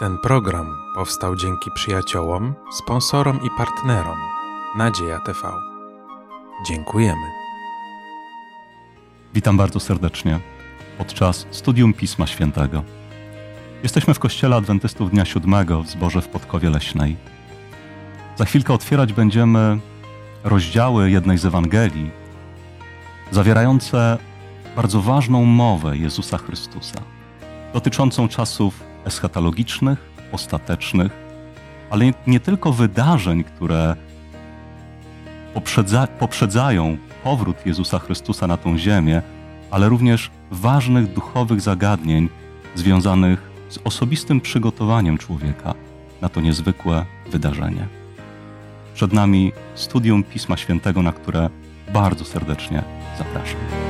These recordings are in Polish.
Ten program powstał dzięki przyjaciołom, sponsorom i partnerom Nadzieja TV. Dziękujemy. Witam bardzo serdecznie podczas studium Pisma Świętego. Jesteśmy w Kościele Adwentystów Dnia Siódmego w Zborze w Podkowie Leśnej. Za chwilkę otwierać będziemy rozdziały jednej z Ewangelii, zawierające bardzo ważną mowę Jezusa Chrystusa, dotyczącą czasów eschatologicznych, ostatecznych, ale nie, nie tylko wydarzeń, które poprzedza, poprzedzają powrót Jezusa Chrystusa na tą ziemię, ale również ważnych duchowych zagadnień związanych z osobistym przygotowaniem człowieka na to niezwykłe wydarzenie. Przed nami studium Pisma Świętego, na które bardzo serdecznie zapraszam.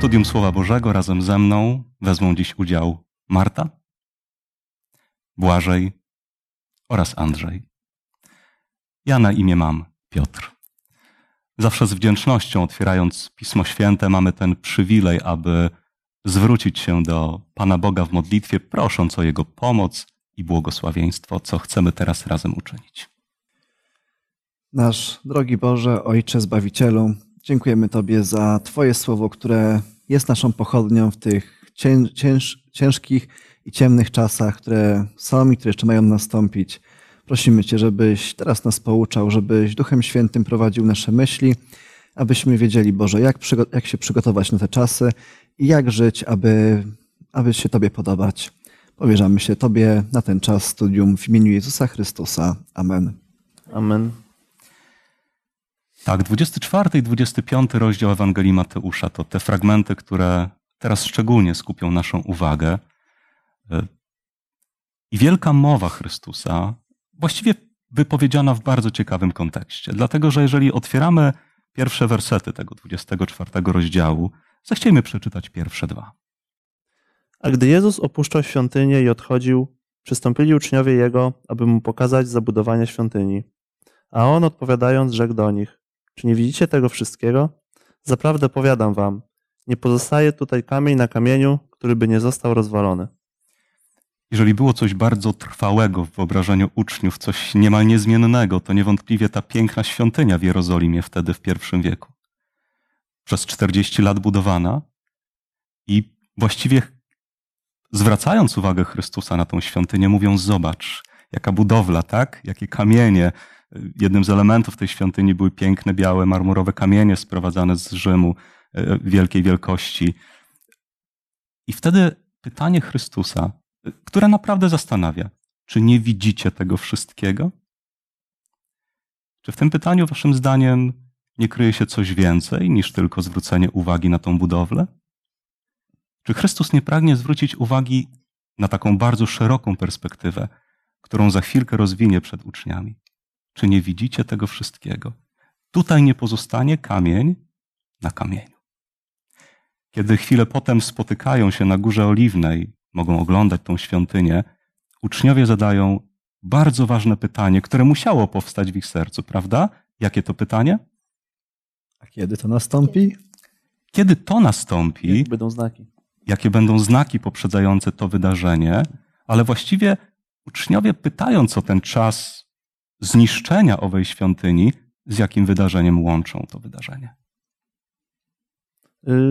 Studium Słowa Bożego razem ze mną wezmą dziś udział Marta, Błażej oraz Andrzej. Ja na imię mam Piotr. Zawsze z wdzięcznością otwierając Pismo Święte mamy ten przywilej, aby zwrócić się do Pana Boga w modlitwie, prosząc o Jego pomoc i błogosławieństwo, co chcemy teraz razem uczynić. Nasz drogi Boże, Ojcze Zbawicielu, dziękujemy Tobie za Twoje słowo, które jest naszą pochodnią w tych cięż, cięż, ciężkich i ciemnych czasach, które są i które jeszcze mają nastąpić. Prosimy Cię, żebyś teraz nas pouczał, żebyś Duchem Świętym prowadził nasze myśli, abyśmy wiedzieli, Boże, jak, jak się przygotować na te czasy i jak żyć, aby, aby się Tobie podobać. Powierzamy się Tobie na ten czas studium w imieniu Jezusa Chrystusa. Amen. Amen. Tak, 24 i 25 rozdział Ewangelii Mateusza to te fragmenty, które teraz szczególnie skupią naszą uwagę. I wielka mowa Chrystusa, właściwie wypowiedziana w bardzo ciekawym kontekście. Dlatego, że jeżeli otwieramy pierwsze wersety tego 24 rozdziału, zechciejmy przeczytać pierwsze dwa. A gdy Jezus opuszczał świątynię i odchodził, przystąpili uczniowie Jego, aby Mu pokazać zabudowanie świątyni. A On odpowiadając rzekł do nich, czy nie widzicie tego wszystkiego? Zaprawdę powiadam wam, nie pozostaje tutaj kamień na kamieniu, który by nie został rozwalony. Jeżeli było coś bardzo trwałego w wyobrażeniu uczniów, coś niemal niezmiennego, to niewątpliwie ta piękna świątynia w Jerozolimie wtedy w pierwszym wieku. Przez 40 lat budowana i właściwie zwracając uwagę Chrystusa na tą świątynię, mówią: Zobacz, jaka budowla, tak? Jakie kamienie. Jednym z elementów tej świątyni były piękne, białe, marmurowe kamienie sprowadzane z Rzymu wielkiej wielkości. I wtedy pytanie Chrystusa, które naprawdę zastanawia, czy nie widzicie tego wszystkiego? Czy w tym pytaniu, waszym zdaniem, nie kryje się coś więcej niż tylko zwrócenie uwagi na tą budowlę? Czy Chrystus nie pragnie zwrócić uwagi na taką bardzo szeroką perspektywę, którą za chwilkę rozwinie przed uczniami? Czy nie widzicie tego wszystkiego? Tutaj nie pozostanie kamień na kamieniu. Kiedy chwilę potem spotykają się na Górze Oliwnej, mogą oglądać tą świątynię, uczniowie zadają bardzo ważne pytanie, które musiało powstać w ich sercu, prawda? Jakie to pytanie? A kiedy to nastąpi? Kiedy to nastąpi? Jakie będą znaki? Jakie będą znaki poprzedzające to wydarzenie? Ale właściwie uczniowie pytając o ten czas zniszczenia owej świątyni, z jakim wydarzeniem łączą to wydarzenie?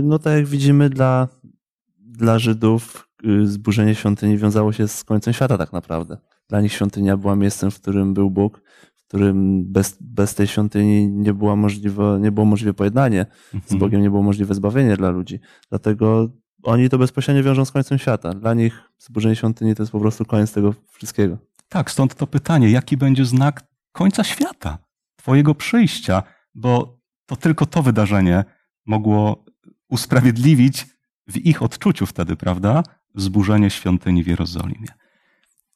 No tak jak widzimy, dla, dla Żydów zburzenie świątyni wiązało się z końcem świata tak naprawdę. Dla nich świątynia była miejscem, w którym był Bóg, w którym bez, bez tej świątyni nie, było możliwe, nie było możliwe pojednanie z Bogiem, nie było możliwe zbawienie dla ludzi. Dlatego oni to bezpośrednio wiążą z końcem świata. Dla nich zburzenie świątyni to jest po prostu koniec tego wszystkiego. Tak, stąd to pytanie, jaki będzie znak końca świata, Twojego przyjścia, bo to tylko to wydarzenie mogło usprawiedliwić w ich odczuciu wtedy, prawda, zburzenie świątyni w Jerozolimie.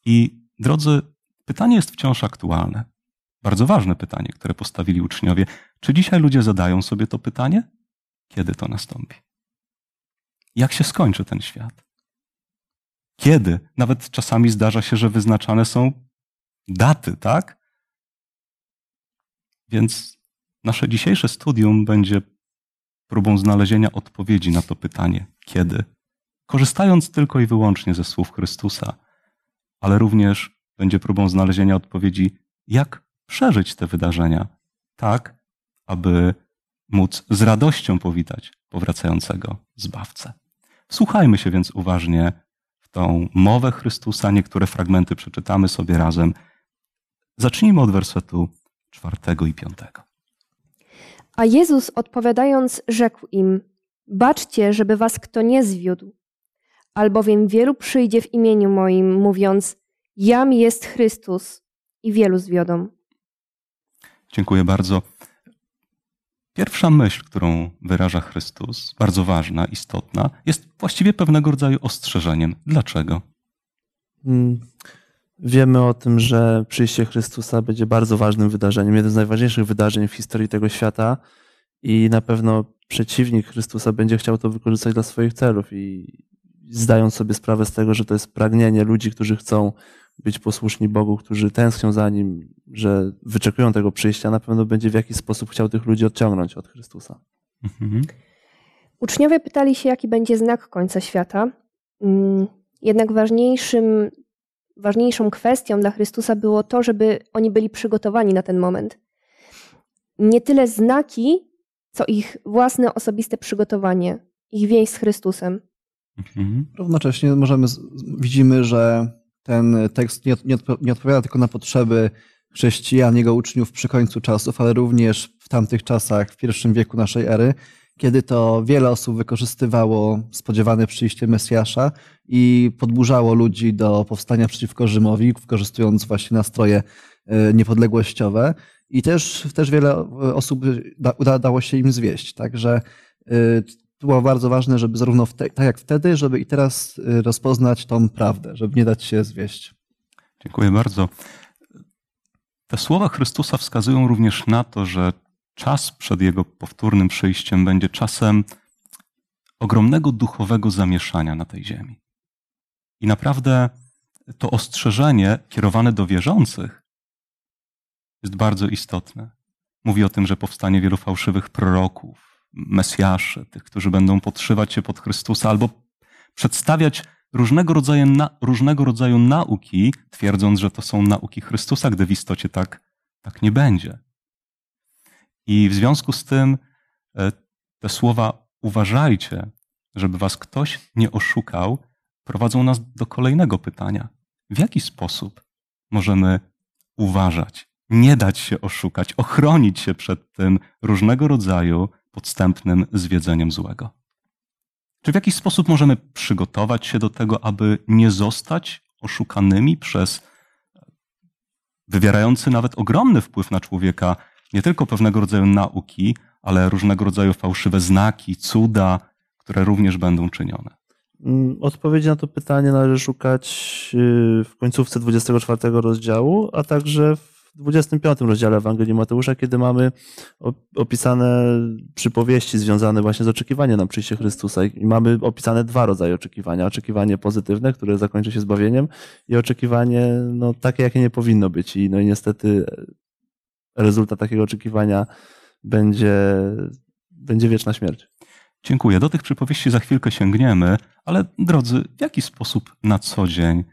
I drodzy, pytanie jest wciąż aktualne. Bardzo ważne pytanie, które postawili uczniowie. Czy dzisiaj ludzie zadają sobie to pytanie? Kiedy to nastąpi? Jak się skończy ten świat? Kiedy? Nawet czasami zdarza się, że wyznaczane są daty, tak? Więc nasze dzisiejsze studium będzie próbą znalezienia odpowiedzi na to pytanie, kiedy, korzystając tylko i wyłącznie ze słów Chrystusa, ale również będzie próbą znalezienia odpowiedzi, jak przeżyć te wydarzenia, tak, aby móc z radością powitać powracającego Zbawcę. Słuchajmy się więc uważnie tą mowę Chrystusa. Niektóre fragmenty przeczytamy sobie razem. Zacznijmy od wersetu czwartego i piątego. A Jezus odpowiadając, rzekł im: Baczcie, żeby was kto nie zwiódł. Albowiem wielu przyjdzie w imieniu moim, mówiąc: Jam jest Chrystus, i wielu zwiodą. Dziękuję bardzo. Pierwsza myśl, którą wyraża Chrystus, bardzo ważna, istotna, jest właściwie pewnego rodzaju ostrzeżeniem. Dlaczego? Mm, Wiemy o tym, że przyjście Chrystusa będzie bardzo ważnym wydarzeniem, jednym z najważniejszych wydarzeń w historii tego świata i na pewno przeciwnik Chrystusa będzie chciał to wykorzystać dla swoich celów i zdając sobie sprawę z tego, że to jest pragnienie ludzi, którzy chcą być posłuszni Bogu, którzy tęsknią za Nim, że wyczekują tego przyjścia, na pewno będzie w jakiś sposób chciał tych ludzi odciągnąć od Chrystusa. Mhm. Uczniowie pytali się, jaki będzie znak końca świata. Mm, Jednak ważniejszym, ważniejszą kwestią dla Chrystusa było to, żeby oni byli przygotowani na ten moment. Nie tyle znaki, co ich własne osobiste przygotowanie, ich więź z Chrystusem. Mhm. Równocześnie możemy, widzimy, że ten tekst nie, nie, nie odpowiada tylko na potrzeby chrześcijan, jego uczniów przy końcu czasów, ale również w tamtych czasach, w pierwszym wieku naszej ery, kiedy to wiele osób wykorzystywało spodziewane przyjście Mesjasza i podburzało ludzi do powstania przeciwko Rzymowi, wykorzystując właśnie nastroje e, niepodległościowe. I też, też wiele e, osób da, uda- udało się im zwieść. Także było bardzo ważne, żeby zarówno te, tak jak wtedy, żeby i teraz y, rozpoznać tą prawdę, żeby nie dać się zwieść. Dziękuję bardzo. Te słowa Chrystusa wskazują również na to, że czas przed Jego powtórnym przyjściem będzie czasem ogromnego duchowego zamieszania na tej ziemi. I naprawdę to ostrzeżenie kierowane do wierzących jest bardzo istotne. Mówi o tym, że powstanie wielu fałszywych proroków, mesjaszy, tych, którzy będą podszywać się pod Chrystusa albo przedstawiać różnego rodzaju, na, różnego rodzaju nauki, twierdząc, że to są nauki Chrystusa, gdy w istocie tak, tak nie będzie. I w związku z tym e, te słowa uważajcie, żeby was ktoś nie oszukał, prowadzą nas do kolejnego pytania. W jaki sposób możemy uważać, nie dać się oszukać, ochronić się przed tym różnego rodzaju podstępnym zwiedzeniem złego? Czy w jakiś sposób możemy przygotować się do tego, aby nie zostać oszukanymi przez wywierający nawet ogromny wpływ na człowieka nie tylko pewnego rodzaju nauki, ale różnego rodzaju fałszywe znaki, cuda, które również będą czynione? Mm, Odpowiedzi na to pytanie należy szukać y, w końcówce 24 rozdziału, a także w 25 rozdziale Ewangelii Mateusza, kiedy mamy op- opisane przypowieści związane właśnie z oczekiwaniem na przyjście Chrystusa. I mamy opisane dwa rodzaje oczekiwania. Oczekiwanie pozytywne, które zakończy się zbawieniem i oczekiwanie no, takie, jakie nie powinno być. I, no i niestety rezultat takiego oczekiwania będzie, będzie wieczna śmierć. Dziękuję. Do tych przypowieści za chwilkę sięgniemy, ale drodzy, w jaki sposób na co dzień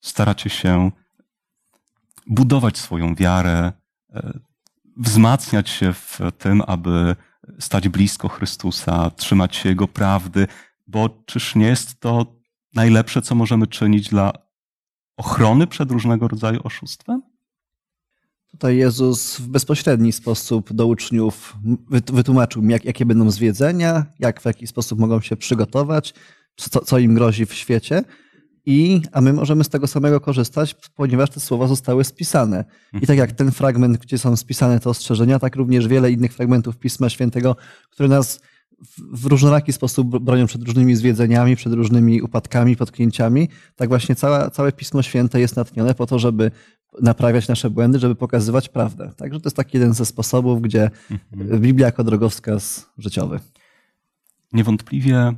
staracie się budować swoją wiarę, e, wzmacniać się w tym, aby stać blisko Chrystusa, trzymać się Jego prawdy, bo czyż nie jest to najlepsze, co możemy czynić dla ochrony przed różnego rodzaju oszustwem? Tutaj Jezus w bezpośredni sposób do uczniów wyt- wytłumaczył, jak, jakie będą zwiedzenia, jak w jaki sposób mogą się przygotować, co, co im grozi w świecie. I, a my możemy z tego samego korzystać, ponieważ te słowa zostały spisane. I tak jak ten fragment, gdzie są spisane te ostrzeżenia, tak również wiele innych fragmentów Pisma Świętego, które nas w, różnoraki sposób bronią przed różnymi zwiedzeniami, przed różnymi upadkami, potknięciami. Tak właśnie całe, całe Pismo Święte jest natchnione po to, żeby naprawiać nasze błędy, żeby pokazywać prawdę. Także to jest taki jeden ze sposobów, gdzie Biblia jako drogowskaz życiowy. Niewątpliwie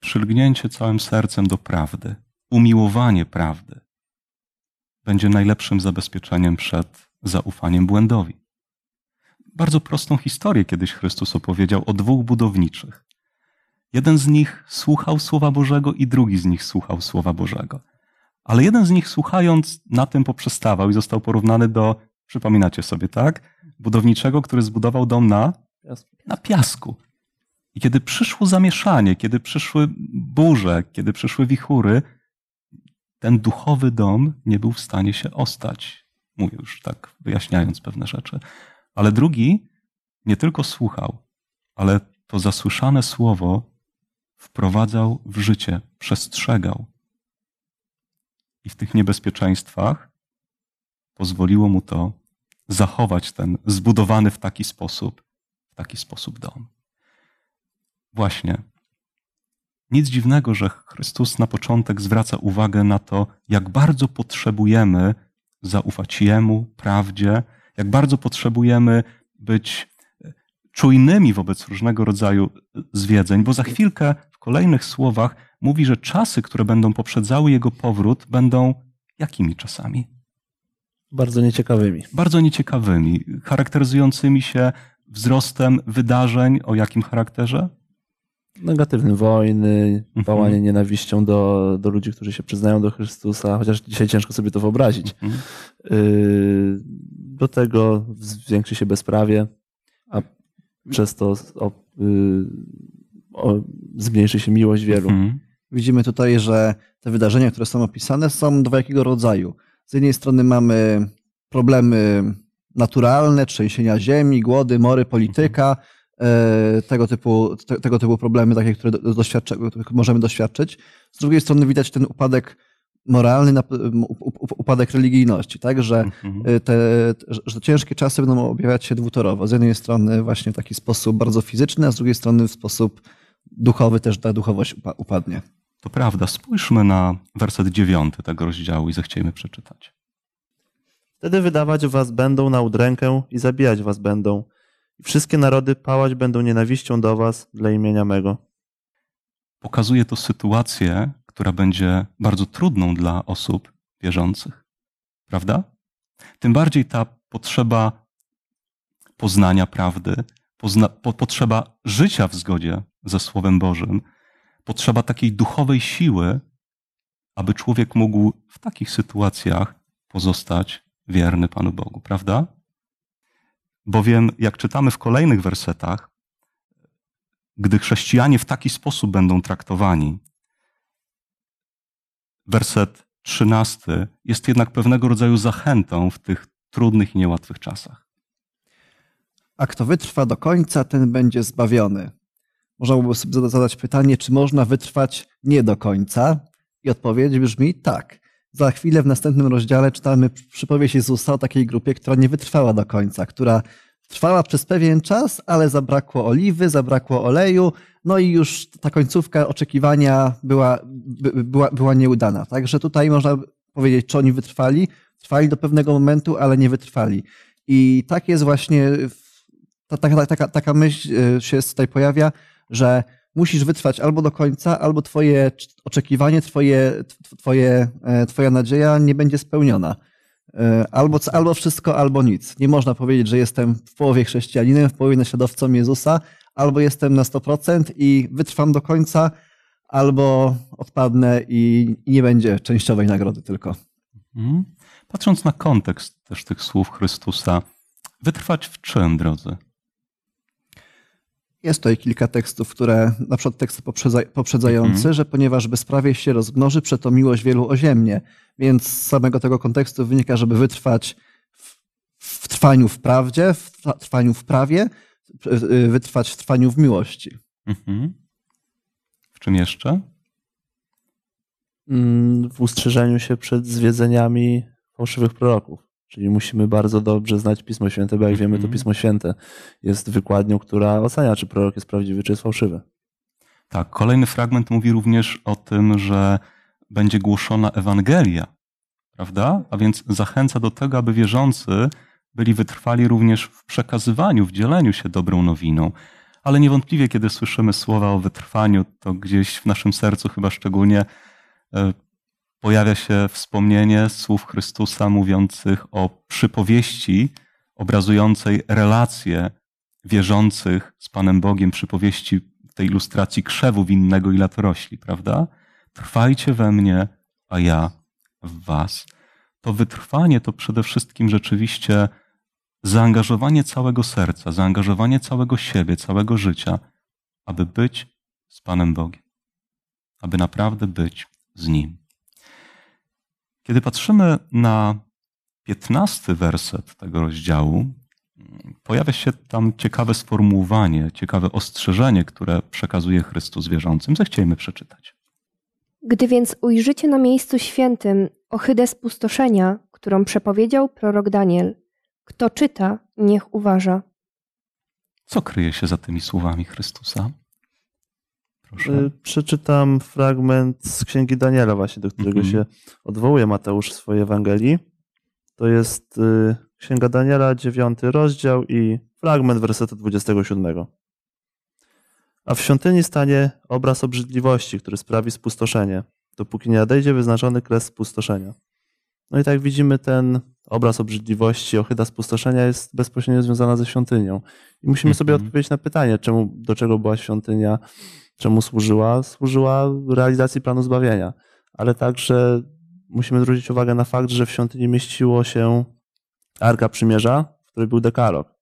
przylgnięcie całym sercem do prawdy, umiłowanie prawdy będzie najlepszym zabezpieczeniem przed zaufaniem błędowi. Bardzo prostą historię kiedyś Chrystus opowiedział o dwóch budowniczych. Jeden z nich słuchał Słowa Bożego i drugi z nich słuchał Słowa Bożego. Ale jeden z nich słuchając na tym poprzestawał i został porównany do, przypominacie sobie, tak? Budowniczego, który zbudował dom na, na piasku. I kiedy przyszło zamieszanie, kiedy przyszły burze, kiedy przyszły wichury, ten duchowy dom nie był w stanie się ostać. Mówię już tak, wyjaśniając pewne rzeczy. Ale drugi nie tylko słuchał, ale to zasłyszane słowo wprowadzał w życie, przestrzegał. I w tych niebezpieczeństwach pozwoliło mu to zachować ten zbudowany w taki sposób, w taki sposób dom. Właśnie. Nic dziwnego, że Chrystus na początek zwraca uwagę na to, jak bardzo potrzebujemy zaufać Jemu, prawdzie, jak bardzo potrzebujemy być czujnymi wobec różnego rodzaju zwiedzeń, bo za chwilkę w kolejnych słowach mówi, że czasy, które będą poprzedzały Jego powrót, będą jakimi czasami? Bardzo nieciekawymi. Bardzo nieciekawymi, charakteryzującymi się wzrostem wydarzeń o jakim charakterze? Negatywny wojny, pałanie mhm. nienawiścią do, do ludzi, którzy się przyznają do Chrystusa, chociaż dzisiaj ciężko sobie to wyobrazić. Mhm. Y, do tego zwiększy się bezprawie, a przez to o, y, o, zmniejszy się miłość wielu. Mhm. Widzimy tutaj, że te wydarzenia, które są opisane, są dwojakiego rodzaju. Z jednej strony mamy problemy naturalne, trzęsienia ziemi, głody, mory, polityka, tego typu, te, tego typu problemy, takie, które doświadcza, możemy doświadczyć. Z drugiej strony widać ten upadek moralny, upadek religijności, tak? Że, mhm. y, te, że te ciężkie czasy będą objawiać się dwutorowo. Z jednej strony właśnie w taki sposób bardzo fizyczny, a z drugiej strony w sposób duchowy też ta duchowość upadnie. To prawda. Spójrzmy na werset dziewiąty tego rozdziału i zechciejmy przeczytać. Wtedy wydawać was będą na udrękę i zabijać was będą. I wszystkie narody pałać będą nienawiścią do was dla imienia mego. Pokazuje to sytuację, która będzie bardzo trudną dla osób wierzących. Prawda? Tym bardziej ta potrzeba poznania prawdy, pozna, po, potrzeba życia w zgodzie ze Słowem Bożym, potrzeba takiej duchowej siły, aby człowiek mógł w takich sytuacjach pozostać wierny Panu Bogu, prawda? Bowiem, jak czytamy w kolejnych wersetach, gdy chrześcijanie w taki sposób będą traktowani, werset trzynasty jest jednak pewnego rodzaju zachętą w tych trudnych i niełatwych czasach. A kto wytrwa do końca, ten będzie zbawiony. Można byłoby sobie zadać pytanie, czy można wytrwać nie do końca? I odpowiedź brzmi tak. Za chwilę w następnym rozdziale czytamy przypowieść Jezusa o takiej grupie, która nie wytrwała do końca, która trwała przez pewien czas, ale zabrakło oliwy, zabrakło oleju, no i już ta końcówka oczekiwania była, była, była nieudana. Także tutaj można powiedzieć, czy oni wytrwali, trwali do pewnego momentu, ale nie wytrwali. I tak jest właśnie, taka, taka, taka myśl e, się tutaj pojawia, że musisz wytrwać albo do końca, albo twoje oczekiwanie, twoje, twoje, e, twoja nadzieja nie będzie spełniona. E, albo, albo wszystko, albo nic. Nie można powiedzieć, że jestem w połowie chrześcijaninem, w połowie naśladowcą Jezusa, albo jestem na 100% i wytrwam do końca, albo odpadnę i, nie będzie częściowej nagrody tylko. Mhm. Patrząc na kontekst też tych słów Chrystusa, wytrwać w czym, drodzy? Jest tutaj kilka tekstów, które, na przykład tekst poprzedzający, mhm. że ponieważ bezprawie się rozmnoży, przeto miłość wielu oziemnie. Więc z samego tego kontekstu wynika, żeby wytrwać w, w trwaniu w prawdzie, w trwaniu w prawie, wytrwać w trwaniu w miłości. Mhm. W czym jeszcze? Mm, w ustrzeżeniu się przed zwiedzeniami fałszywych proroków. Czyli musimy bardzo dobrze znać Pismo Święte, bo jak wiemy, to mhm. Pismo Święte jest wykładnią, która ocenia, czy prorok jest prawdziwy, czy jest fałszywy. Tak, kolejny fragment mówi również o tym, że będzie głoszona Ewangelia, prawda? A więc zachęca do tego, aby wierzący byli wytrwali również w przekazywaniu, w dzieleniu się dobrą nowiną. Ale niewątpliwie, kiedy słyszymy słowa o wytrwaniu, to gdzieś w naszym sercu chyba szczególnie e, pojawia się wspomnienie słów Chrystusa mówiących o przypowieści obrazującej relacje wierzących z Panem Bogiem, przypowieści tej ilustracji krzewu winnego i latorośli, prawda? Trwajcie we mnie, a ja w was. To wytrwanie to przede wszystkim rzeczywiście zaangażowanie całego serca, zaangażowanie całego siebie, całego życia, aby być z Panem Bogiem, aby naprawdę być z Nim. Kiedy patrzymy na piętnasty werset tego rozdziału, pojawia się tam ciekawe sformułowanie, ciekawe ostrzeżenie, które przekazuje Chrystus wierzącym. Zechciejmy przeczytać. Gdy więc ujrzycie na miejscu świętym ohydę spustoszenia, którą przepowiedział prorok Daniel, kto czyta, niech uważa. Co kryje się za tymi słowami Chrystusa? Proszę. Y, Przeczytam fragment z Księgi Daniela właśnie, do którego Mhm. się odwołuje Mateusz w swojej Ewangelii. To jest y, Księga Daniela, dziewiąty rozdział i fragment wersetu 27. A w świątyni stanie obraz obrzydliwości, który sprawi spustoszenie, dopóki nie nadejdzie wyznaczony kres spustoszenia. No i tak widzimy, ten obraz obrzydliwości, ohyda spustoszenia jest bezpośrednio związana ze świątynią. I musimy sobie Mhm. odpowiedzieć na pytanie, czemu, do czego była świątynia, czemu służyła? Służyła realizacji planu zbawienia, ale także musimy zwrócić uwagę na fakt, że w świątyni mieściło się Arka Przymierza, w której był dekalog.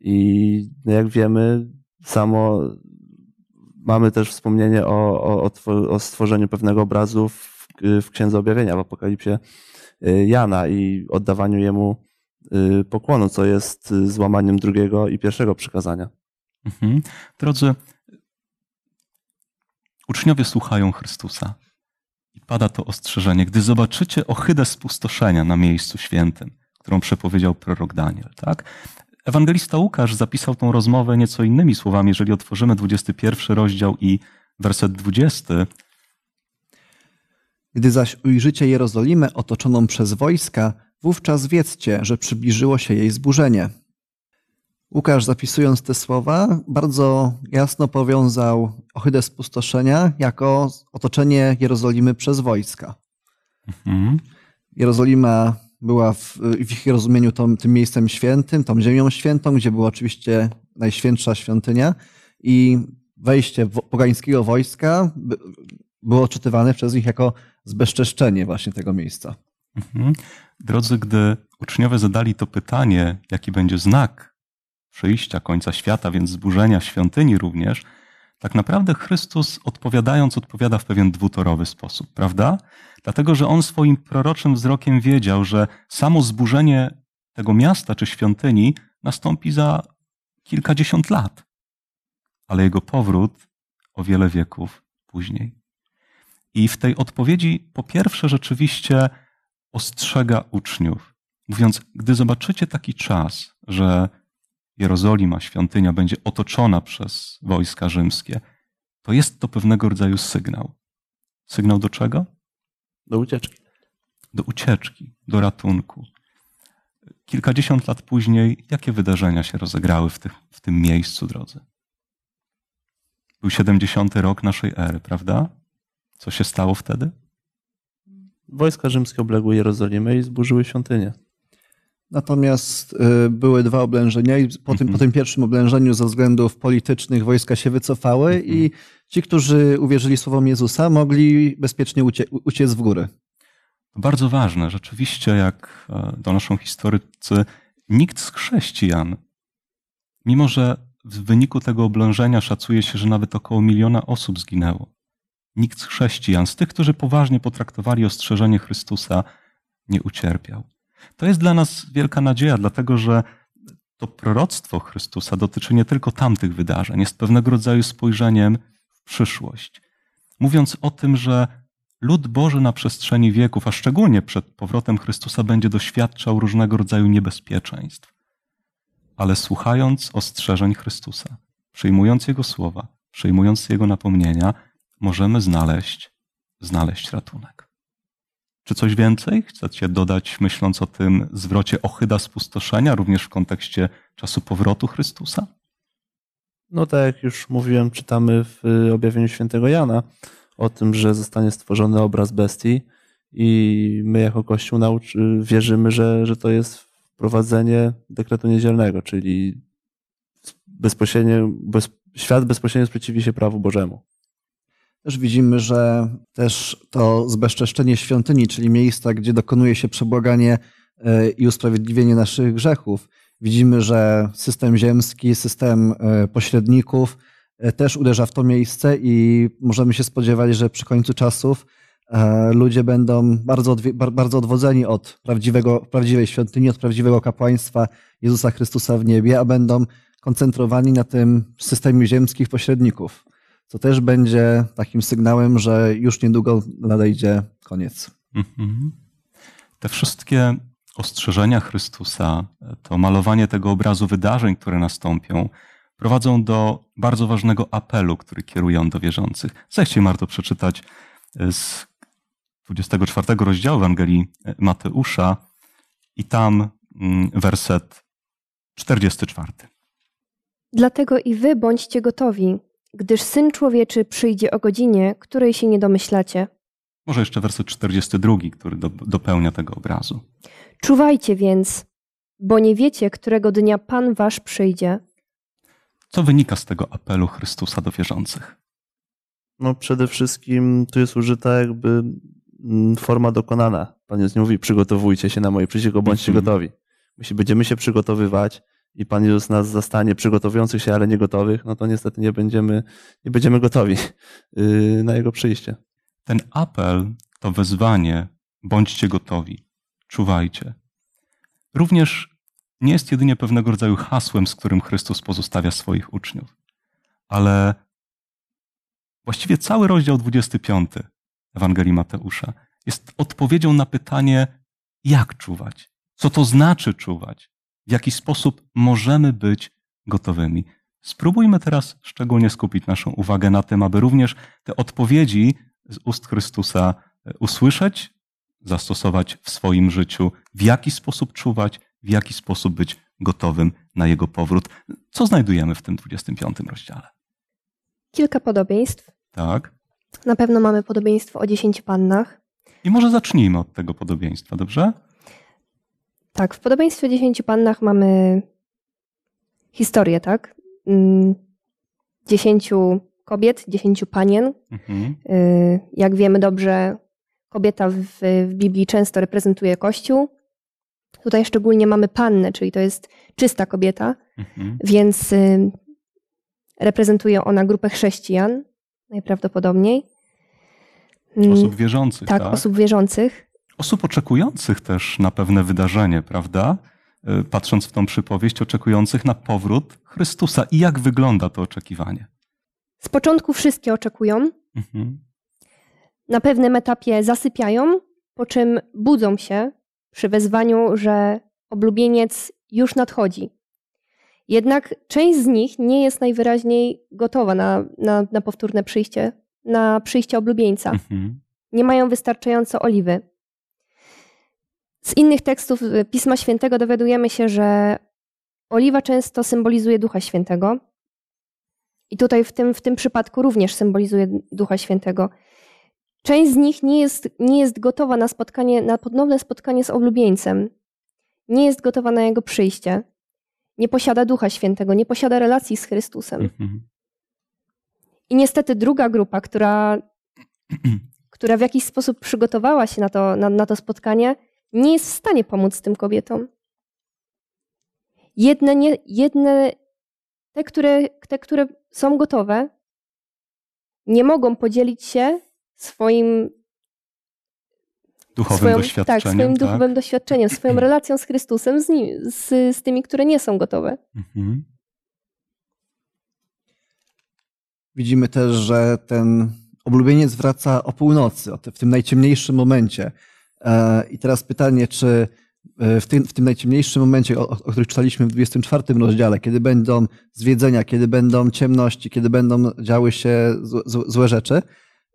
I no jak wiemy, samo mamy też wspomnienie o, o, o, two- o stworzeniu pewnego obrazu w, w Księdze Objawienia, w Apokalipsie Jana i oddawaniu jemu y, pokłonu, co jest y, złamaniem drugiego i pierwszego przykazania. Mhm. Drodzy, uczniowie słuchają Chrystusa i pada to ostrzeżenie. Gdy zobaczycie ohydę spustoszenia na miejscu świętym, którą przepowiedział prorok Daniel, tak? Ewangelista Łukasz zapisał tą rozmowę nieco innymi słowami. Jeżeli otworzymy 21 rozdział i werset 20, Gdy zaś ujrzycie Jerozolimę otoczoną przez wojska, wówczas wiedzcie, że przybliżyło się jej zburzenie. Łukasz, zapisując te słowa, bardzo jasno powiązał ohydę spustoszenia jako otoczenie Jerozolimy przez wojska. mhm, Jerozolima była w, w ich rozumieniu tą, tym miejscem świętym, tą ziemią świętą, gdzie była oczywiście najświętsza świątynia i wejście pogańskiego wojska było odczytywane przez nich jako zbezczeszczenie właśnie tego miejsca. mhm. drodzy, gdy uczniowie zadali to pytanie, jaki będzie znak przyjścia końca świata, więc zburzenia świątyni również, tak naprawdę Chrystus odpowiadając, odpowiada w pewien dwutorowy sposób, prawda? Dlatego, że on swoim proroczym wzrokiem wiedział, że samo zburzenie tego miasta czy świątyni nastąpi za kilkadziesiąt lat, ale jego powrót o wiele wieków później. I w tej odpowiedzi, po pierwsze, rzeczywiście ostrzega uczniów, mówiąc: Gdy zobaczycie taki czas, że Jerozolima, świątynia, będzie otoczona przez wojska rzymskie, to jest to pewnego rodzaju sygnał. Sygnał do czego? Do ucieczki. Do ucieczki, do ratunku. Kilkadziesiąt lat później, jakie wydarzenia się rozegrały w, tych, w tym miejscu, drodzy? Był 70. rok naszej ery, prawda? Co się stało wtedy? Wojska rzymskie obległy Jerozolimę i zburzyły świątynię. Natomiast y, były dwa oblężenia i po tym, Mhm. po tym pierwszym oblężeniu ze względów politycznych wojska się wycofały Mhm. i ci, którzy uwierzyli słowom Jezusa, mogli bezpiecznie ucie, uciec w góry. To bardzo ważne. Rzeczywiście, jak e, donoszą historycy, nikt z chrześcijan, mimo że w wyniku tego oblężenia szacuje się, że nawet około miliona osób zginęło, nikt z chrześcijan, z tych, którzy poważnie potraktowali ostrzeżenie Chrystusa, nie ucierpiał. To jest dla nas wielka nadzieja, dlatego że to proroctwo Chrystusa dotyczy nie tylko tamtych wydarzeń, jest pewnego rodzaju spojrzeniem w przyszłość. Mówiąc o tym, że lud Boży na przestrzeni wieków, a szczególnie przed powrotem Chrystusa, będzie doświadczał różnego rodzaju niebezpieczeństw. Ale słuchając ostrzeżeń Chrystusa, przyjmując Jego słowa, przyjmując Jego napomnienia, możemy znaleźć, znaleźć ratunek. Czy coś więcej chcecie dodać, myśląc o tym zwrocie ochyda spustoszenia, również w kontekście czasu powrotu Chrystusa? No tak jak już mówiłem, czytamy w y, objawieniu świętego Jana o tym, że zostanie stworzony obraz bestii i my jako Kościół nauczy, wierzymy, że, że to jest wprowadzenie dekretu niedzielnego, czyli bezpośrednio, bez, świat bezpośrednio sprzeciwi się prawu Bożemu. Też widzimy, że też to zbezczeszczenie świątyni, czyli miejsca, gdzie dokonuje się przebłaganie e, i usprawiedliwienie naszych grzechów. Widzimy, że system ziemski, system e, pośredników e, też uderza w to miejsce i możemy się spodziewać, że przy końcu czasów ludzie będą bardzo, bardzo odwodzeni od prawdziwego, prawdziwej świątyni, od prawdziwego kapłaństwa Jezusa Chrystusa w niebie, a będą koncentrowani na tym systemie ziemskich pośredników co też będzie takim sygnałem, że już niedługo nadejdzie koniec. Mhm. Te wszystkie ostrzeżenia Chrystusa, to malowanie tego obrazu wydarzeń, które nastąpią, prowadzą do bardzo ważnego apelu, który kieruje on do wierzących. Zechciej, Marto, przeczytać z 24 rozdziału Ewangelii Mateusza i tam mm, werset 44. Dlatego i wy bądźcie gotowi, gdyż Syn Człowieczy przyjdzie o godzinie, której się nie domyślacie. Może jeszcze werset 42, który do, dopełnia tego obrazu. Czuwajcie więc, bo nie wiecie, którego dnia Pan wasz przyjdzie. Co wynika z tego apelu Chrystusa do wierzących? No przede wszystkim tu jest użyta jakby mm, forma dokonana. Pan Jezus nie mówi przygotowujcie się na moje przyjście, bądźcie -hmm. gotowi. Jeśli będziemy się przygotowywać, i Pan Jezus nas zastanie przygotowujących się, ale nie gotowych, no to niestety nie będziemy, nie będziemy gotowi y, na Jego przyjście. Ten apel to wezwanie, bądźcie gotowi, czuwajcie. Również nie jest jedynie pewnego rodzaju hasłem, z którym Chrystus pozostawia swoich uczniów, ale właściwie cały rozdział 25 Ewangelii Mateusza jest odpowiedzią na pytanie, jak czuwać, co to znaczy czuwać, w jaki sposób możemy być gotowymi. Spróbujmy teraz szczególnie skupić naszą uwagę na tym, aby również te odpowiedzi z ust Chrystusa e, usłyszeć, zastosować w swoim życiu, w jaki sposób czuwać, w jaki sposób być gotowym na Jego powrót. Co znajdujemy w tym 25 rozdziale? Kilka podobieństw. Tak. Na pewno mamy podobieństwo o dziesięciu pannach. I może zacznijmy od tego podobieństwa, dobrze? Tak, w podobieństwie dziesięciu pannach mamy historię, tak? Mm, dziesięciu kobiet, dziesięciu panien. Mhm. Y, jak wiemy dobrze, kobieta w, w Biblii często reprezentuje Kościół. Tutaj szczególnie mamy pannę, czyli to jest czysta kobieta, mhm. więc y, reprezentuje ona grupę chrześcijan, najprawdopodobniej. Osób wierzących. Tak, tak, osób wierzących osób oczekujących też na pewne wydarzenie, prawda? E, patrząc w tą przypowieść, oczekujących na powrót Chrystusa. I jak wygląda to oczekiwanie? Z początku wszystkie oczekują. Mhm. Na pewnym etapie zasypiają, po czym budzą się przy wezwaniu, że oblubieniec już nadchodzi. Jednak część z nich nie jest najwyraźniej gotowa na, na, na powtórne przyjście, na przyjście oblubieńca. Mhm. Nie mają wystarczająco oliwy. Z innych tekstów y, Pisma Świętego dowiadujemy się, że oliwa często symbolizuje Ducha Świętego. I tutaj w tym, w tym przypadku również symbolizuje Ducha Świętego. Część z nich nie jest, nie jest gotowa na spotkanie, na ponowne spotkanie z oblubieńcem. Nie jest gotowa na jego przyjście. Nie posiada Ducha Świętego, nie posiada relacji z Chrystusem. Mhm. I niestety druga grupa, która, która w jakiś sposób przygotowała się na to, na, na to spotkanie, nie jest w stanie pomóc tym kobietom. Jedne, nie, jedne te, które, te, które są gotowe, nie mogą podzielić się swoim duchowym swoją, doświadczeniem. Tak, swoim tak? duchowym doświadczeniem, swoją relacją z Chrystusem, z, nim, z, z tymi, które nie są gotowe. Mhm. Widzimy też, że ten oblubieniec wraca o północy, w tym najciemniejszym momencie. E, I teraz pytanie, czy e, w tym, w tym najciemniejszym momencie, o, o którym czytaliśmy w 24 rozdziale, kiedy będą zwiedzenia, kiedy będą ciemności, kiedy będą działy się złe rzeczy,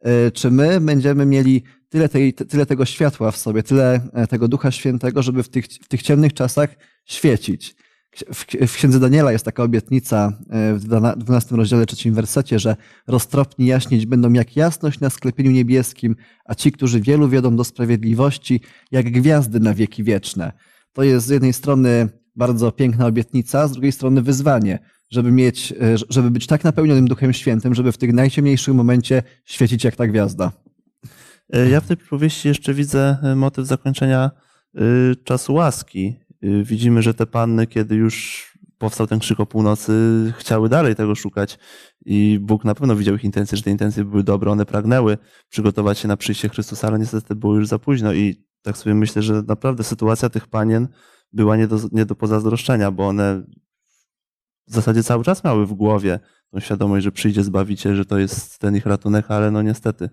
e, czy my będziemy mieli tyle, tej, tyle tego światła w sobie, tyle tego Ducha Świętego, żeby w tych, w tych ciemnych czasach świecić? W, księdze Daniela jest taka obietnica e, w 12 rozdziale, trzecim wersecie, że roztropni jaśnieć będą jak jasność na sklepieniu niebieskim, a ci, którzy wielu wiodą do sprawiedliwości, jak gwiazdy na wieki wieczne. To jest z jednej strony bardzo piękna obietnica, z drugiej strony wyzwanie, żeby mieć, e, żeby być tak napełnionym Duchem Świętym, żeby w tych najciemniejszym momencie świecić jak ta gwiazda. E, ja w tej powieści jeszcze widzę motyw zakończenia czasu łaski. Y, widzimy, że te panny, kiedy już powstał ten krzyk o północy, chciały dalej tego szukać i Bóg na pewno widział ich intencje, że te intencje były dobre, one pragnęły przygotować się na przyjście Chrystusa, ale niestety było już za późno i tak sobie myślę, że naprawdę sytuacja tych panien była nie do, nie do pozazdroszczenia, bo one w zasadzie cały czas miały w głowie tą świadomość, że przyjdzie Zbawiciel, że to jest ten ich ratunek, ale no niestety.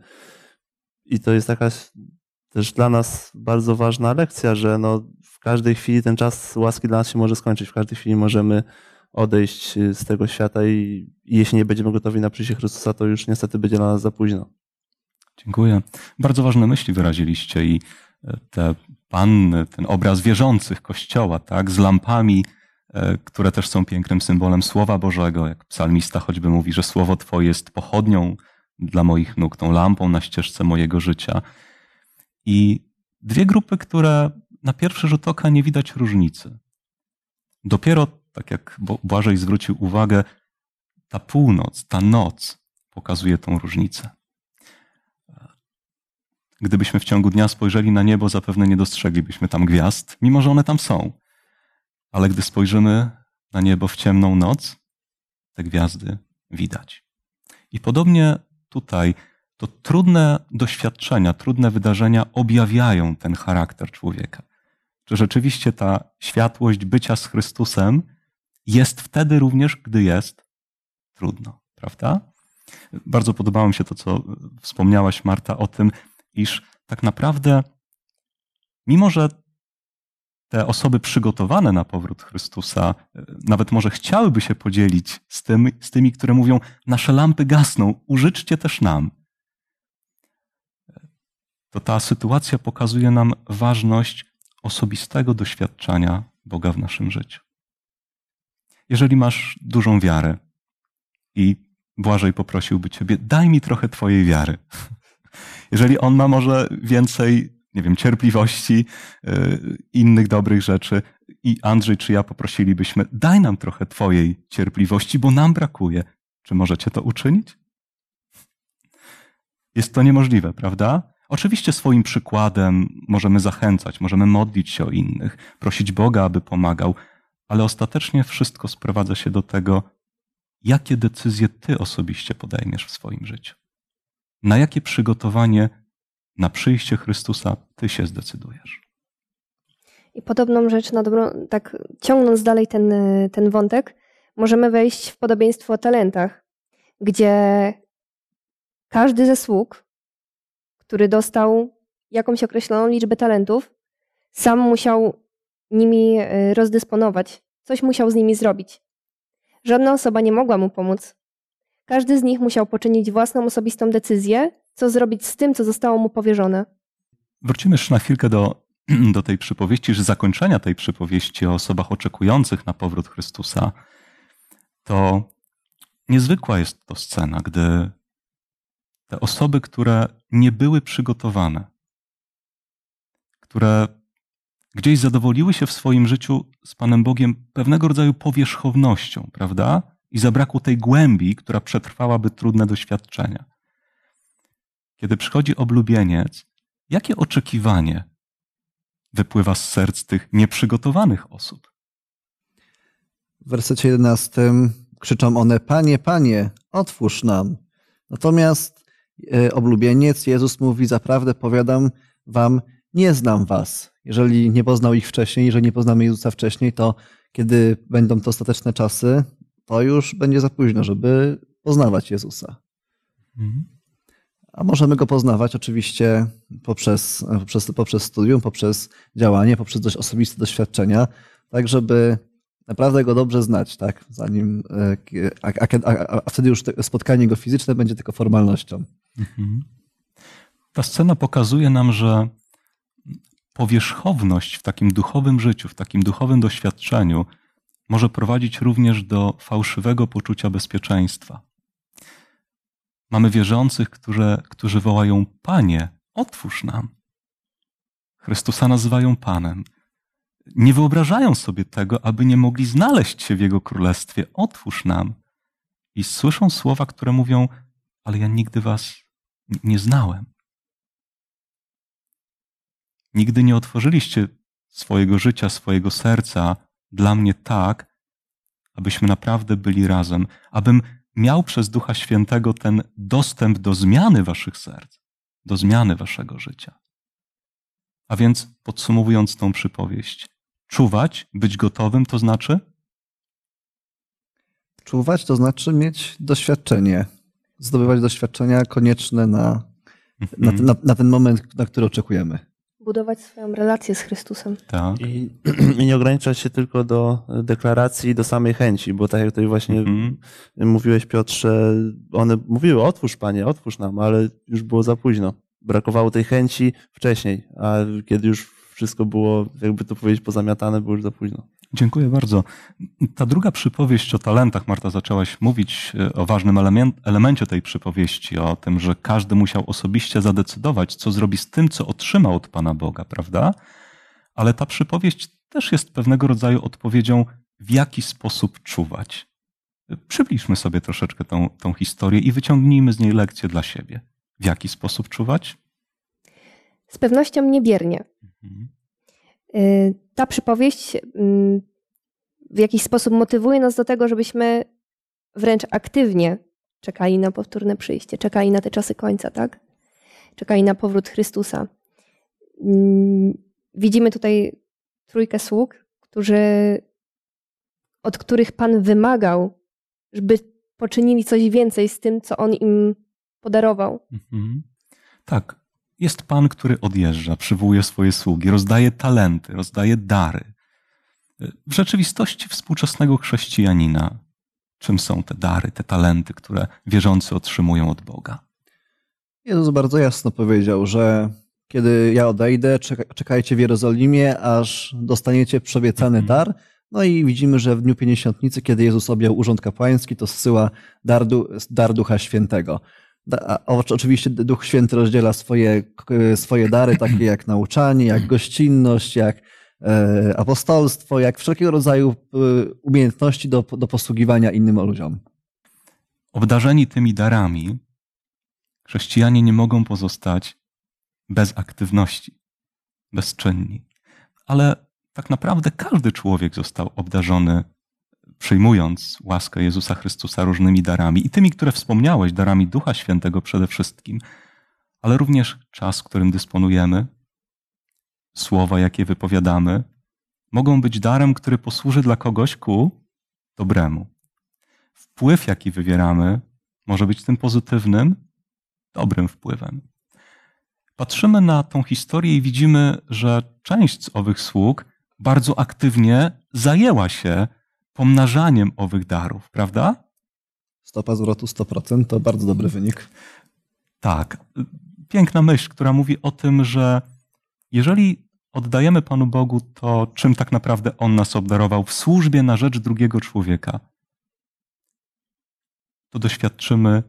I to jest jakaś też dla nas bardzo ważna lekcja, że no każdej chwili ten czas łaski dla nas się może skończyć. W każdej chwili możemy odejść y, z tego świata i, jeśli nie będziemy gotowi na przyjście Chrystusa, to już niestety będzie dla nas za późno. Dziękuję. Bardzo ważne myśli wyraziliście i e, te panny, ten obraz wierzących Kościoła, tak, z lampami, e, które też są pięknym symbolem Słowa Bożego, jak psalmista choćby mówi, że Słowo Twoje jest pochodnią dla moich nóg, tą lampą na ścieżce mojego życia. I dwie grupy, które na pierwszy rzut oka nie widać różnicy. Dopiero, tak jak Błażej zwrócił uwagę, ta północ, ta noc pokazuje tą różnicę. Gdybyśmy w ciągu dnia spojrzeli na niebo, zapewne nie dostrzeglibyśmy tam gwiazd, mimo że one tam są. Ale gdy spojrzymy na niebo w ciemną noc, te gwiazdy widać. I podobnie tutaj to trudne doświadczenia, trudne wydarzenia objawiają ten charakter człowieka że rzeczywiście ta światłość bycia z Chrystusem jest wtedy również, gdy jest trudno, prawda? Bardzo podobało mi się to, co wspomniałaś, Marta, o tym, iż tak naprawdę, mimo że te osoby przygotowane na powrót Chrystusa nawet może chciałyby się podzielić z, tym, z tymi, które mówią: Nasze lampy gasną, użyczcie też nam. To ta sytuacja pokazuje nam ważność osobistego doświadczenia Boga w naszym życiu. Jeżeli masz dużą wiarę i Błażej poprosiłby Ciebie, daj mi trochę Twojej wiary. Jeżeli on ma może więcej, nie wiem, cierpliwości, yy, innych dobrych rzeczy i Andrzej czy ja poprosilibyśmy, daj nam trochę Twojej cierpliwości, bo nam brakuje. Czy możecie to uczynić? Jest to niemożliwe, prawda? Oczywiście swoim przykładem możemy zachęcać, możemy modlić się o innych, prosić Boga, aby pomagał, ale ostatecznie wszystko sprowadza się do tego, jakie decyzje ty osobiście podejmiesz w swoim życiu. Na jakie przygotowanie na przyjście Chrystusa ty się zdecydujesz. I podobną rzecz, na dobrą, tak ciągnąc dalej ten, ten wątek, możemy wejść w podobieństwo o talentach, gdzie każdy ze sług który dostał jakąś określoną liczbę talentów, sam musiał nimi e, rozdysponować, coś musiał z nimi zrobić. Żadna osoba nie mogła mu pomóc. Każdy z nich musiał poczynić własną osobistą decyzję, co zrobić z tym, co zostało mu powierzone. Wrócimy jeszcze na chwilkę do, do tej przypowieści, że zakończenia tej przypowieści o osobach oczekujących na powrót Chrystusa. To niezwykła jest to scena, gdy te osoby, które nie były przygotowane, które gdzieś zadowoliły się w swoim życiu z Panem Bogiem pewnego rodzaju powierzchownością, prawda? I zabrakło tej głębi, która przetrwałaby trudne doświadczenia. Kiedy przychodzi oblubieniec, jakie oczekiwanie wypływa z serc tych nieprzygotowanych osób? W wersecie 11 krzyczą one: Panie, panie, otwórz nam. Natomiast oblubieniec, Jezus mówi, zaprawdę powiadam wam, nie znam was. Jeżeli nie poznał ich wcześniej, jeżeli nie poznamy Jezusa wcześniej, to kiedy będą to ostateczne czasy, to już będzie za późno, żeby poznawać Jezusa. Mhm. A możemy go poznawać oczywiście poprzez, poprzez, poprzez studium, poprzez działanie, poprzez dość osobiste doświadczenia, tak żeby naprawdę go dobrze znać, tak? Zanim, e, a, a, a, a wtedy już spotkanie go fizyczne będzie tylko formalnością. Mhm. Ta scena pokazuje nam, że powierzchowność w takim duchowym życiu, w takim duchowym doświadczeniu może prowadzić również do fałszywego poczucia bezpieczeństwa. Mamy wierzących, którzy, którzy wołają: Panie, otwórz nam. Chrystusa nazywają Panem. Nie wyobrażają sobie tego, aby nie mogli znaleźć się w Jego królestwie. Otwórz nam. I słyszą słowa, które mówią: Ale ja nigdy Was nie znałem. Nigdy nie otworzyliście swojego życia, swojego serca dla mnie tak, abyśmy naprawdę byli razem, abym miał przez Ducha Świętego ten dostęp do zmiany waszych serc, do zmiany waszego życia. A więc podsumowując tą przypowieść, czuwać, być gotowym, to znaczy? Czuwać to znaczy mieć doświadczenie, zdobywać doświadczenia konieczne na, na, Mhm. na, na ten moment, na który oczekujemy. Budować swoją relację z Chrystusem. Tak. I, I nie ograniczać się tylko do deklaracji i do samej chęci, bo tak jak tutaj właśnie Mhm. mówiłeś, Piotrze, one mówiły, otwórz Panie, otwórz nam, ale już było za późno. Brakowało tej chęci wcześniej, a kiedy już wszystko było, jakby to powiedzieć, pozamiatane, było już za późno. Dziękuję bardzo. Ta druga przypowieść o talentach, Marta, zaczęłaś mówić e, o ważnym element, elemencie tej przypowieści, o tym, że każdy musiał osobiście zadecydować, co zrobi z tym, co otrzymał od Pana Boga, prawda? Ale ta przypowieść też jest pewnego rodzaju odpowiedzią, w jaki sposób czuwać. Przybliżmy sobie troszeczkę tą, tą historię i wyciągnijmy z niej lekcje dla siebie. W jaki sposób czuwać? Z pewnością niebiernie. Mhm. Y, Ta przypowieść mm, w jakiś sposób motywuje nas do tego, żebyśmy wręcz aktywnie czekali na powtórne przyjście, czekali na te czasy końca, tak? Czekali na powrót Chrystusa. Mm, Widzimy tutaj trójkę sług, którzy, od których Pan wymagał, żeby poczynili coś więcej z tym, co On im podarował. Mhm. Tak. Jest Pan, który odjeżdża, przywołuje swoje sługi, rozdaje talenty, rozdaje dary. W rzeczywistości współczesnego chrześcijanina, czym są te dary, te talenty, które wierzący otrzymują od Boga? Jezus bardzo jasno powiedział, że kiedy ja odejdę, czeka- czekajcie w Jerozolimie, aż dostaniecie przeobiecany Mhm. dar. No i widzimy, że w Dniu Pięćdziesiątnicy, kiedy Jezus objął urząd kapłański, to zsyła dar, dar Ducha Świętego. Oczywiście Duch Święty rozdziela swoje, k- swoje dary, takie jak nauczanie, jak gościnność, jak e, apostolstwo, jak wszelkiego rodzaju e, umiejętności do, do posługiwania innym ludziom. Obdarzeni tymi darami, chrześcijanie nie mogą pozostać bez aktywności, bezczynni. Ale tak naprawdę każdy człowiek został obdarzony, przyjmując łaskę Jezusa Chrystusa różnymi darami i tymi, które wspomniałeś, darami Ducha Świętego przede wszystkim, ale również czas, którym dysponujemy, słowa, jakie wypowiadamy, mogą być darem, który posłuży dla kogoś ku dobremu. Wpływ, jaki wywieramy, może być tym pozytywnym, dobrym wpływem. Patrzymy na tą historię i widzimy, że część z owych sług bardzo aktywnie zajęła się pomnażaniem owych darów, prawda? Stopa zwrotu 100% to bardzo dobry wynik. Tak. Piękna myśl, która mówi o tym, że jeżeli oddajemy Panu Bogu to, czym tak naprawdę On nas obdarował w służbie na rzecz drugiego człowieka, to doświadczymy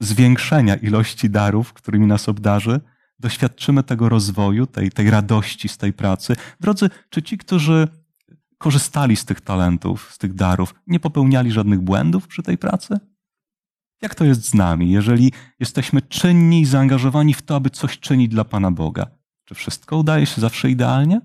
zwiększenia ilości darów, którymi nas obdarzy, doświadczymy tego rozwoju, tej, tej radości z tej pracy. Drodzy, czy ci, którzy korzystali z tych talentów, z tych darów, nie popełniali żadnych błędów przy tej pracy? Jak to jest z nami, jeżeli jesteśmy czynni i zaangażowani w to, aby coś czynić dla Pana Boga? Czy wszystko udaje się zawsze idealnie?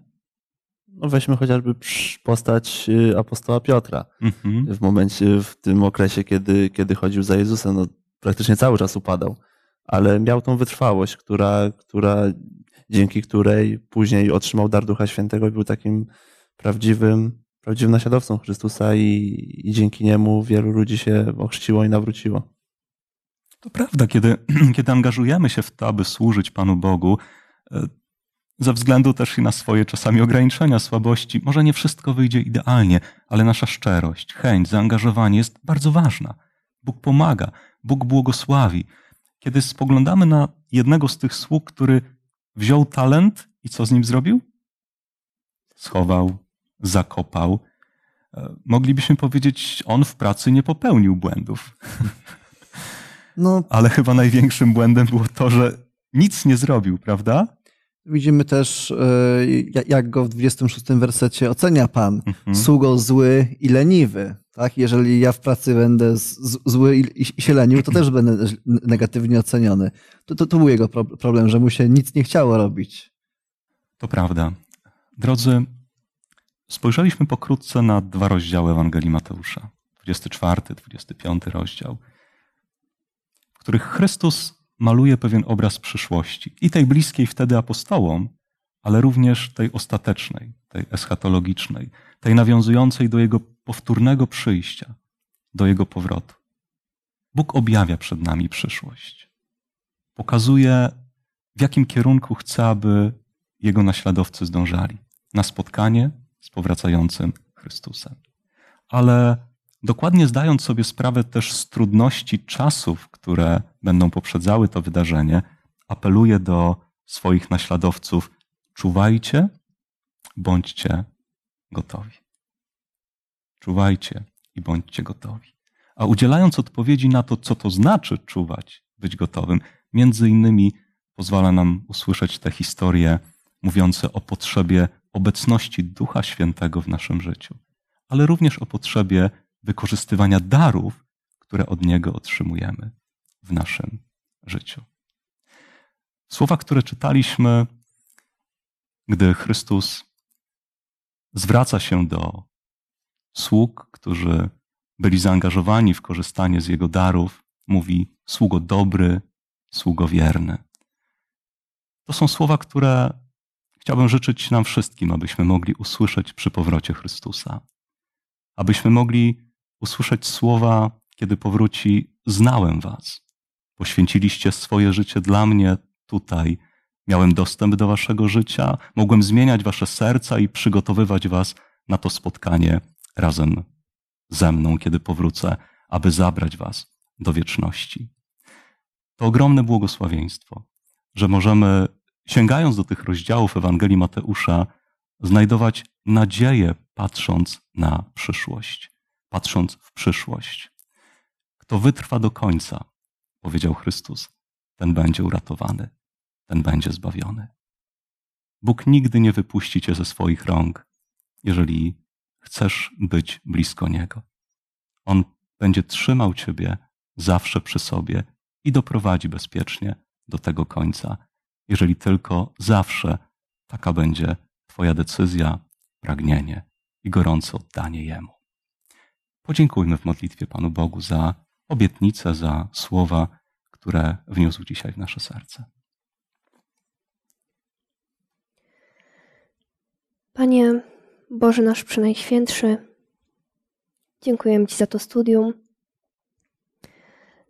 No weźmy chociażby postać y, apostoła Piotra. Mhm. w momencie, w tym okresie, kiedy, kiedy chodził za Jezusem, no, praktycznie cały czas upadał, ale miał tą wytrwałość, która, która, dzięki której później otrzymał dar Ducha Świętego i był takim prawdziwym, prawdziwym naśladowcą Chrystusa i, i dzięki niemu wielu ludzi się ochrzciło i nawróciło. To prawda, kiedy, kiedy angażujemy się w to, aby służyć Panu Bogu, e, ze względu też i na swoje czasami ograniczenia, słabości, może nie wszystko wyjdzie idealnie, ale nasza szczerość, chęć, zaangażowanie jest bardzo ważna. Bóg pomaga, Bóg błogosławi. Kiedy spoglądamy na jednego z tych sług, który wziął talent i co z nim zrobił? Schował, zakopał. E, moglibyśmy powiedzieć, on w pracy nie popełnił błędów. No, Ale chyba największym błędem było to, że nic nie zrobił, prawda? widzimy też, e, ja- jak go w 26 wersecie ocenia Pan. Mhm. Sługo zły i leniwy. Tak? Jeżeli ja w pracy będę zły i, się lenił, to też będę negatywnie oceniony. To, to, to był jego pro, problem, że mu się nic nie chciało robić. To prawda. Drodzy, spojrzeliśmy pokrótce na dwa rozdziały Ewangelii Mateusza. 24, 25 rozdział, w których Chrystus maluje pewien obraz przyszłości. I tej bliskiej wtedy apostołom, ale również tej ostatecznej, tej eschatologicznej, tej nawiązującej do jego powtórnego przyjścia, do jego powrotu. Bóg objawia przed nami przyszłość. Pokazuje, w jakim kierunku chce, aby jego naśladowcy zdążali na spotkanie z powracającym Chrystusem. Ale dokładnie zdając sobie sprawę też z trudności czasów, które będą poprzedzały to wydarzenie, apeluje do swoich naśladowców: czuwajcie, bądźcie gotowi. Czuwajcie i bądźcie gotowi. A udzielając odpowiedzi na to, co to znaczy czuwać, być gotowym, między innymi pozwala nam usłyszeć te historie mówiące o potrzebie obecności Ducha Świętego w naszym życiu, ale również o potrzebie wykorzystywania darów, które od Niego otrzymujemy w naszym życiu. Słowa, które czytaliśmy, gdy Chrystus zwraca się do sług, którzy byli zaangażowani w korzystanie z Jego darów, mówi: Sługo dobry, sługo wierny. To są słowa, które chciałbym życzyć nam wszystkim, abyśmy mogli usłyszeć przy powrocie Chrystusa. Abyśmy mogli usłyszeć słowa, kiedy powróci: Znałem Was, poświęciliście swoje życie dla mnie tutaj, miałem dostęp do Waszego życia, mogłem zmieniać Wasze serca i przygotowywać Was na to spotkanie razem ze mną, kiedy powrócę, aby zabrać Was do wieczności. To ogromne błogosławieństwo, że możemy sięgając do tych rozdziałów Ewangelii Mateusza, znajdować nadzieję, patrząc na przyszłość, patrząc w przyszłość. Kto wytrwa do końca, powiedział Chrystus, ten będzie uratowany, ten będzie zbawiony. Bóg nigdy nie wypuści cię ze swoich rąk, jeżeli chcesz być blisko Niego. On będzie trzymał ciebie zawsze przy sobie i doprowadzi bezpiecznie do tego końca, jeżeli tylko zawsze taka będzie Twoja decyzja, pragnienie i gorące oddanie Jemu. Podziękujmy w modlitwie Panu Bogu za obietnicę, za słowa, które wniósł dzisiaj w nasze serce. Panie Boże nasz Przenajświętszy, dziękujemy Ci za to studium,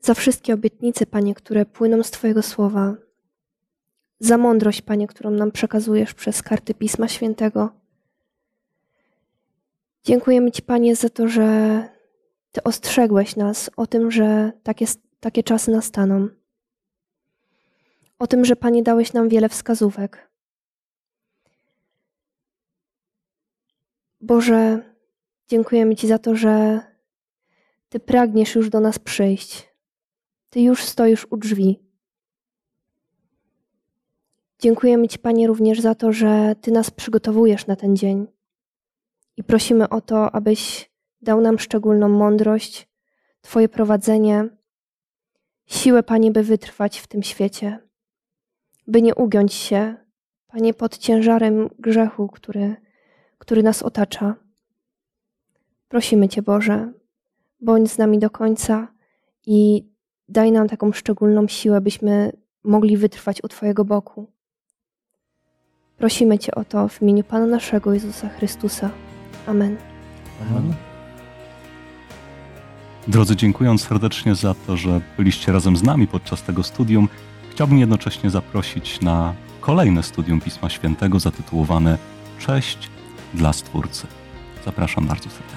za wszystkie obietnice, Panie, które płyną z Twojego słowa, za mądrość, Panie, którą nam przekazujesz przez karty Pisma Świętego. Dziękujemy Ci, Panie, za to, że Ty ostrzegłeś nas o tym, że takie, takie czasy nastaną. O tym, że Panie dałeś nam wiele wskazówek. Boże, dziękujemy Ci za to, że Ty pragniesz już do nas przyjść. Ty już stoisz u drzwi. Dziękujemy Ci, Panie, również za to, że Ty nas przygotowujesz na ten dzień. I prosimy o to, abyś dał nam szczególną mądrość, Twoje prowadzenie, siłę, Panie, by wytrwać w tym świecie, by nie ugiąć się, Panie, pod ciężarem grzechu, który, który nas otacza. Prosimy Cię, Boże, bądź z nami do końca i daj nam taką szczególną siłę, byśmy mogli wytrwać u Twojego boku. Prosimy Cię o to w imieniu Pana naszego Jezusa Chrystusa. Amen. Amen. Drodzy, dziękując serdecznie za to, że byliście razem z nami podczas tego studium, chciałbym jednocześnie zaprosić na kolejne studium Pisma Świętego zatytułowane Cześć dla Stwórcy. Zapraszam bardzo serdecznie.